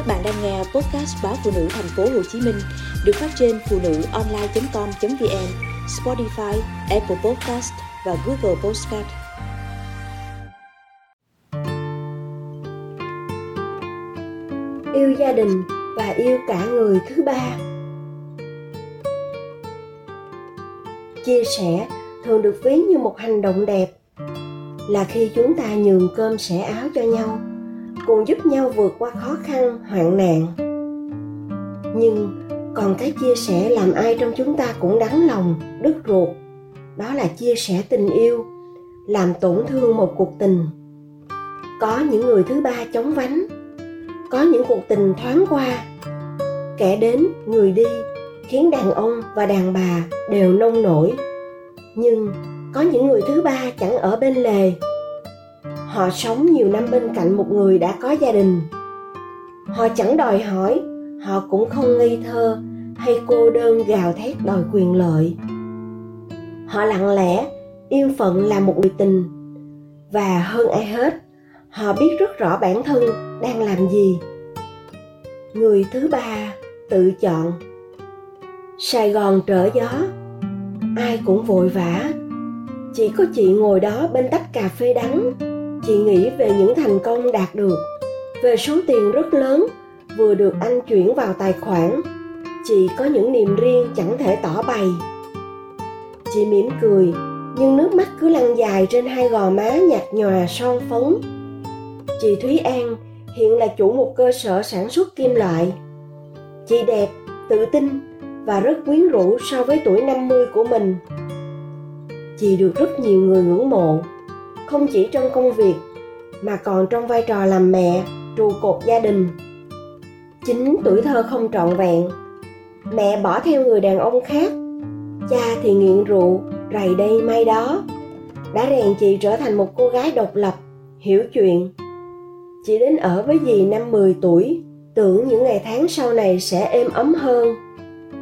Các bạn đang nghe podcast báo phụ nữ thành phố Hồ Chí Minh được phát trên phụ nữ online.com.vn, Spotify, Apple Podcast và Google Podcast. Yêu gia đình và yêu cả người thứ ba. Chia sẻ thường được ví như một hành động đẹp là khi chúng ta nhường cơm sẻ áo cho nhau cùng giúp nhau vượt qua khó khăn, hoạn nạn. Nhưng còn cái chia sẻ làm ai trong chúng ta cũng đắng lòng, đứt ruột. Đó là chia sẻ tình yêu, làm tổn thương một cuộc tình. Có những người thứ ba chống vánh, có những cuộc tình thoáng qua. Kẻ đến, người đi, khiến đàn ông và đàn bà đều nông nổi. Nhưng có những người thứ ba chẳng ở bên lề họ sống nhiều năm bên cạnh một người đã có gia đình. Họ chẳng đòi hỏi, họ cũng không ngây thơ hay cô đơn gào thét đòi quyền lợi. Họ lặng lẽ, yên phận là một người tình. Và hơn ai hết, họ biết rất rõ bản thân đang làm gì. Người thứ ba tự chọn. Sài gòn trở gió, ai cũng vội vã. Chỉ có chị ngồi đó bên tách cà phê đắng chị nghĩ về những thành công đạt được. Về số tiền rất lớn, vừa được anh chuyển vào tài khoản, chị có những niềm riêng chẳng thể tỏ bày. Chị mỉm cười, nhưng nước mắt cứ lăn dài trên hai gò má nhạt nhòa son phấn. Chị thúy an hiện là chủ một cơ sở sản xuất kim loại. Chị đẹp, tự tin và rất quyến rũ so với tuổi 50 của mình. Chị được rất nhiều người ngưỡng mộ không chỉ trong công việc, mà còn trong vai trò làm mẹ, trụ cột gia đình. Chính tuổi thơ không trọn vẹn, mẹ bỏ theo người đàn ông khác, cha thì nghiện rượu, rầy đây may đó, đã rèn chị trở thành một cô gái độc lập, hiểu chuyện. Chị đến ở với dì năm 10 tuổi, tưởng những ngày tháng sau này sẽ êm ấm hơn.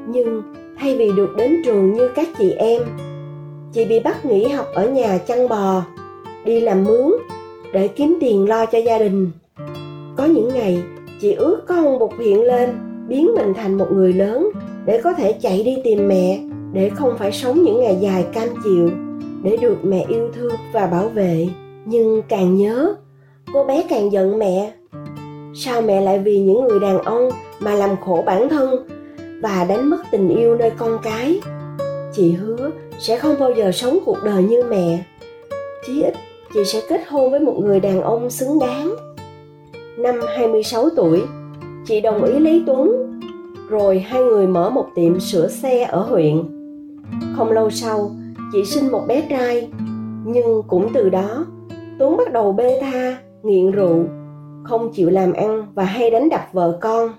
Nhưng thay vì được đến trường như các chị em, chị bị bắt nghỉ học ở nhà chăn bò đi làm mướn để kiếm tiền lo cho gia đình. Có những ngày, chị ước có ông bụt hiện lên, biến mình thành một người lớn để có thể chạy đi tìm mẹ, để không phải sống những ngày dài cam chịu, để được mẹ yêu thương và bảo vệ. Nhưng càng nhớ, cô bé càng giận mẹ. Sao mẹ lại vì những người đàn ông mà làm khổ bản thân và đánh mất tình yêu nơi con cái? Chị hứa sẽ không bao giờ sống cuộc đời như mẹ. Chí ít chị sẽ kết hôn với một người đàn ông xứng đáng. Năm 26 tuổi, chị đồng ý lấy Tuấn, rồi hai người mở một tiệm sửa xe ở huyện. Không lâu sau, chị sinh một bé trai, nhưng cũng từ đó, Tuấn bắt đầu bê tha, nghiện rượu, không chịu làm ăn và hay đánh đập vợ con.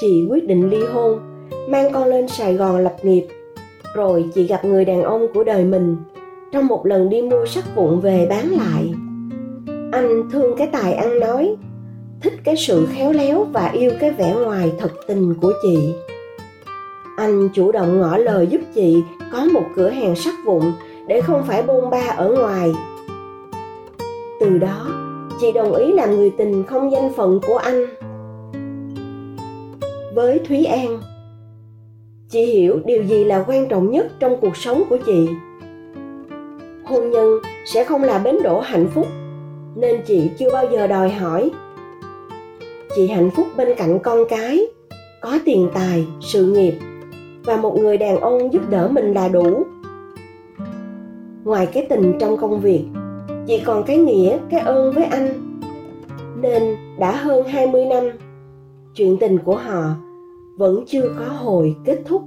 Chị quyết định ly hôn, mang con lên Sài Gòn lập nghiệp. Rồi chị gặp người đàn ông của đời mình trong một lần đi mua sắt vụn về bán lại, anh thương cái tài ăn nói thích cái sự khéo léo và yêu cái vẻ ngoài thật tình của chị. Anh chủ động ngỏ lời giúp chị có một cửa hàng sắt vụn để không phải bôn ba ở ngoài. Từ đó, chị đồng ý làm người tình không danh phận của anh. Với thúy an, chị hiểu điều gì là quan trọng nhất trong cuộc sống của chị hôn nhân sẽ không là bến đỗ hạnh phúc, nên chị chưa bao giờ đòi hỏi. Chị hạnh phúc bên cạnh con cái, có tiền tài, sự nghiệp và một người đàn ông giúp đỡ mình là đủ. Ngoài cái tình trong công việc, chị còn cái nghĩa, cái ơn với anh. Nên đã hơn 20 năm, chuyện tình của họ vẫn chưa có hồi kết thúc.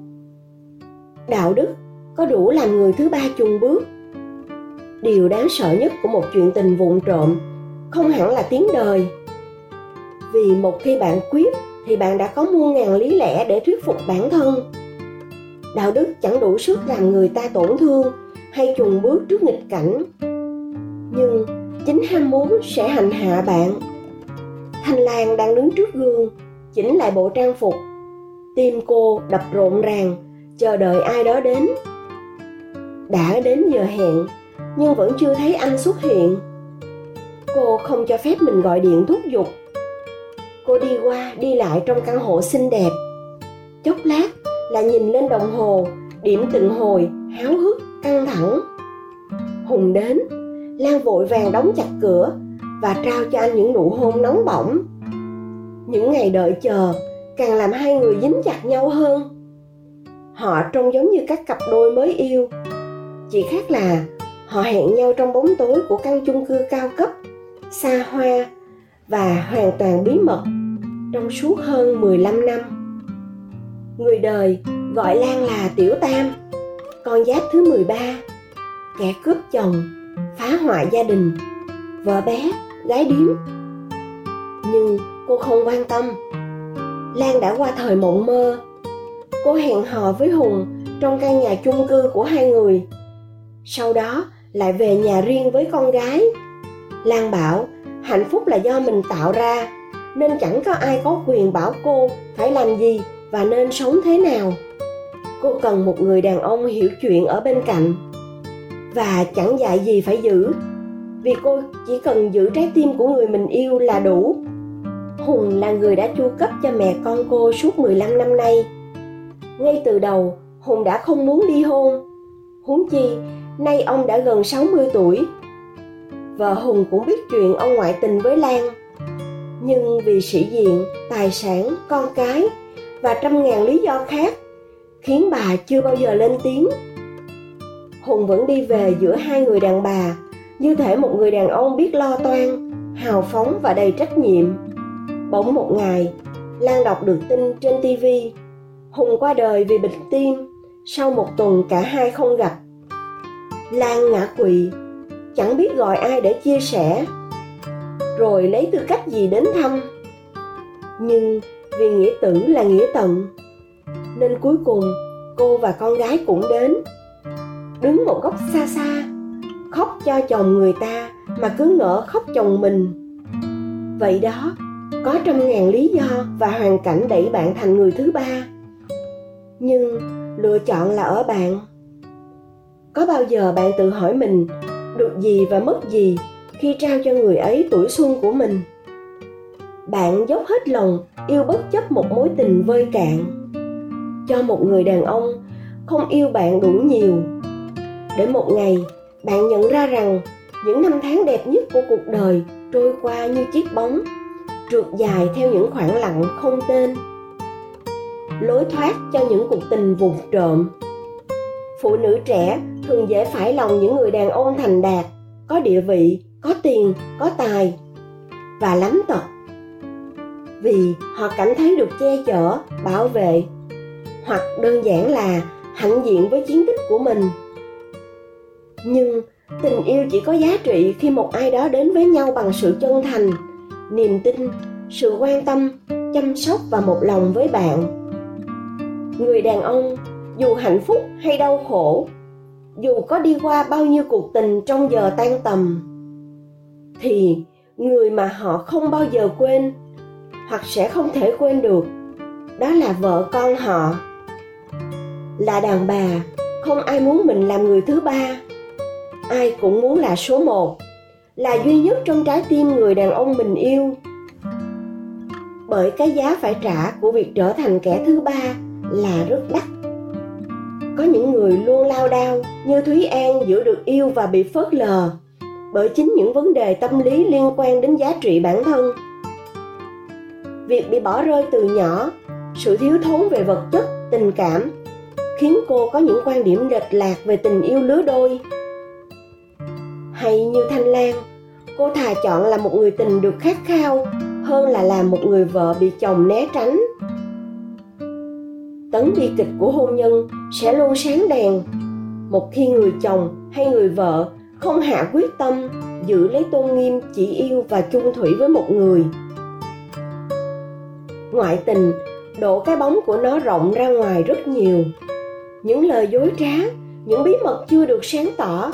Đạo đức có đủ làm người thứ ba chung bước điều đáng sợ nhất của một chuyện tình vụn trộm. Không hẳn là tiếng đời. Vì một khi bạn quyết, thì bạn đã có muôn ngàn lý lẽ để thuyết phục bản thân. Đạo đức chẳng đủ sức làm người ta tổn thương hay chùng bước trước nghịch cảnh. Nhưng chính ham muốn sẽ hành hạ bạn. Thanh lan đang đứng trước gương, chỉnh lại bộ trang phục. Tim cô đập rộn ràng, chờ đợi ai đó đến. Đã đến giờ hẹn nhưng vẫn chưa thấy anh xuất hiện. Cô không cho phép mình gọi điện thúc giục. Cô đi qua, đi lại trong căn hộ xinh đẹp. Chốc lát là nhìn lên đồng hồ, điểm từng hồi, háo hức, căng thẳng. Hùng đến, lan vội vàng đóng chặt cửa và trao cho anh những nụ hôn nóng bỏng. Những ngày đợi chờ, càng làm hai người dính chặt nhau hơn. Họ trông giống như các cặp đôi mới yêu. Chỉ khác là họ hẹn nhau trong bóng tối của căn chung cư cao cấp xa hoa và hoàn toàn bí mật trong suốt hơn 15 năm. Người đời gọi Lan là Tiểu Tam, con giáp thứ 13, kẻ cướp chồng, phá hoại gia đình, vợ bé, gái điếm. Nhưng cô không quan tâm. Lan đã qua thời mộng mơ. Cô hẹn hò với Hùng trong căn nhà chung cư của hai người. Sau đó lại về nhà riêng với con gái. Lan bảo hạnh phúc là do mình tạo ra nên chẳng có ai có quyền bảo cô phải làm gì và nên sống thế nào cô cần một người đàn ông hiểu chuyện ở bên cạnh và chẳng dạy gì phải giữ vì cô chỉ cần giữ trái tim của người mình yêu là đủ Hùng là người đã chu cấp cho mẹ con cô suốt 15 năm nay. Ngay từ đầu, Hùng đã không muốn ly hôn. Huống chi, nay ông đã gần 60 tuổi. Vợ Hùng cũng biết chuyện ông ngoại tình với Lan. Nhưng vì sĩ diện, tài sản, con cái và trăm ngàn lý do khác khiến bà chưa bao giờ lên tiếng. Hùng vẫn đi về giữa hai người đàn bà, như thể một người đàn ông biết lo toan, hào phóng và đầy trách nhiệm. Bỗng một ngày, lan đọc được tin trên tv hùng qua đời vì bệnh tim, sau một tuần cả hai không gặp lan ngã quỵ. Chẳng biết gọi ai để chia sẻ. Rồi lấy tư cách gì đến thăm? Nhưng vì nghĩa tử là nghĩa tận, nên cuối cùng cô và con gái cũng đến. Đứng một góc xa xa, khóc cho chồng người ta mà cứ ngỡ khóc chồng mình. Vậy đó, có trăm ngàn lý do và hoàn cảnh đẩy bạn thành người thứ ba. Nhưng lựa chọn là ở bạn có bao giờ bạn tự hỏi mình được gì và mất gì khi trao cho người ấy tuổi xuân của mình? Bạn dốc hết lòng yêu bất chấp một mối tình vơi cạn. Cho một người đàn ông không yêu bạn đủ nhiều. Để một ngày, bạn nhận ra rằng những năm tháng đẹp nhất của cuộc đời trôi qua như chiếc bóng, trượt dài theo những khoảng lặng không tên. Lối thoát cho những cuộc tình vụt trộm. Phụ nữ trẻ thường dễ phải lòng những người đàn ông thành đạt, có địa vị, có tiền, có tài và lắm tật. Vì họ cảm thấy được che chở, bảo vệ, hoặc đơn giản là hãnh diện với chiến tích của mình. Nhưng tình yêu chỉ có giá trị khi một ai đó đến với nhau bằng sự chân thành, niềm tin, sự quan tâm, chăm sóc và một lòng với bạn. Người đàn ông, dù hạnh phúc hay đau khổ dù có đi qua bao nhiêu cuộc tình trong giờ tan tầm thì người mà họ không bao giờ quên hoặc sẽ không thể quên được đó là vợ con họ. Là đàn bà không ai muốn mình làm người thứ ba ai cũng muốn là số một là duy nhất trong trái tim người đàn ông mình yêu. Bởi cái giá phải trả của việc trở thành kẻ thứ ba là rất đắt những người luôn lao đao, như thúy an giữa được yêu và bị phớt lờ, bởi chính những vấn đề tâm lý liên quan đến giá trị bản thân. Việc bị bỏ rơi từ nhỏ, sự thiếu thốn về vật chất, tình cảm, khiến cô có những quan điểm lệch lạc về tình yêu lứa đôi. Hay như thanh lan, cô thà chọn là một người tình được khát khao hơn là làm một người vợ bị chồng né tránh tấn bi kịch của hôn nhân sẽ luôn sáng đèn. Một khi người chồng hay người vợ không hạ quyết tâm giữ lấy tôn nghiêm, chỉ yêu và chung thủy với một người. Ngoại tình đổ cái bóng của nó rộng ra ngoài rất nhiều. Những lời dối trá, những bí mật chưa được sáng tỏ.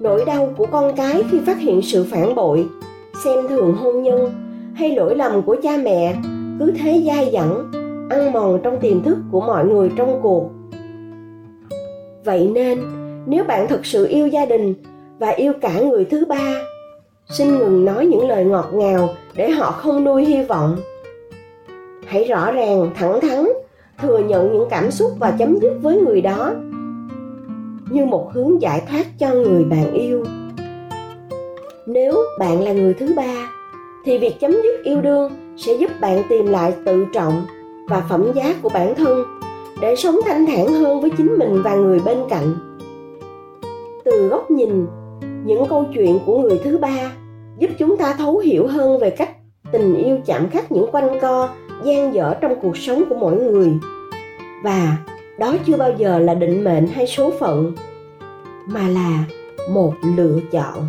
Nỗi đau của con cái khi phát hiện sự phản bội, xem thường hôn nhân hay lỗi lầm của cha mẹ cứ thế dai dẳng ăn mòn trong tiềm thức của mọi người trong cuộc. Vậy nên, nếu bạn thực sự yêu gia đình và yêu cả người thứ ba, xin ngừng nói những lời ngọt ngào để họ không nuôi hy vọng. Hãy rõ ràng, thẳng thắn, thừa nhận những cảm xúc và chấm dứt với người đó như một hướng giải thoát cho người bạn yêu. Nếu bạn là người thứ ba, thì việc chấm dứt yêu đương sẽ giúp bạn tìm lại tự trọng và phẩm giá của bản thân để sống thanh thản hơn với chính mình và người bên cạnh. Từ góc nhìn, những câu chuyện của người thứ ba giúp chúng ta thấu hiểu hơn về cách tình yêu chạm khắc những quanh co, gian dở trong cuộc sống của mỗi người. Và đó chưa bao giờ là định mệnh hay số phận, mà là một lựa chọn.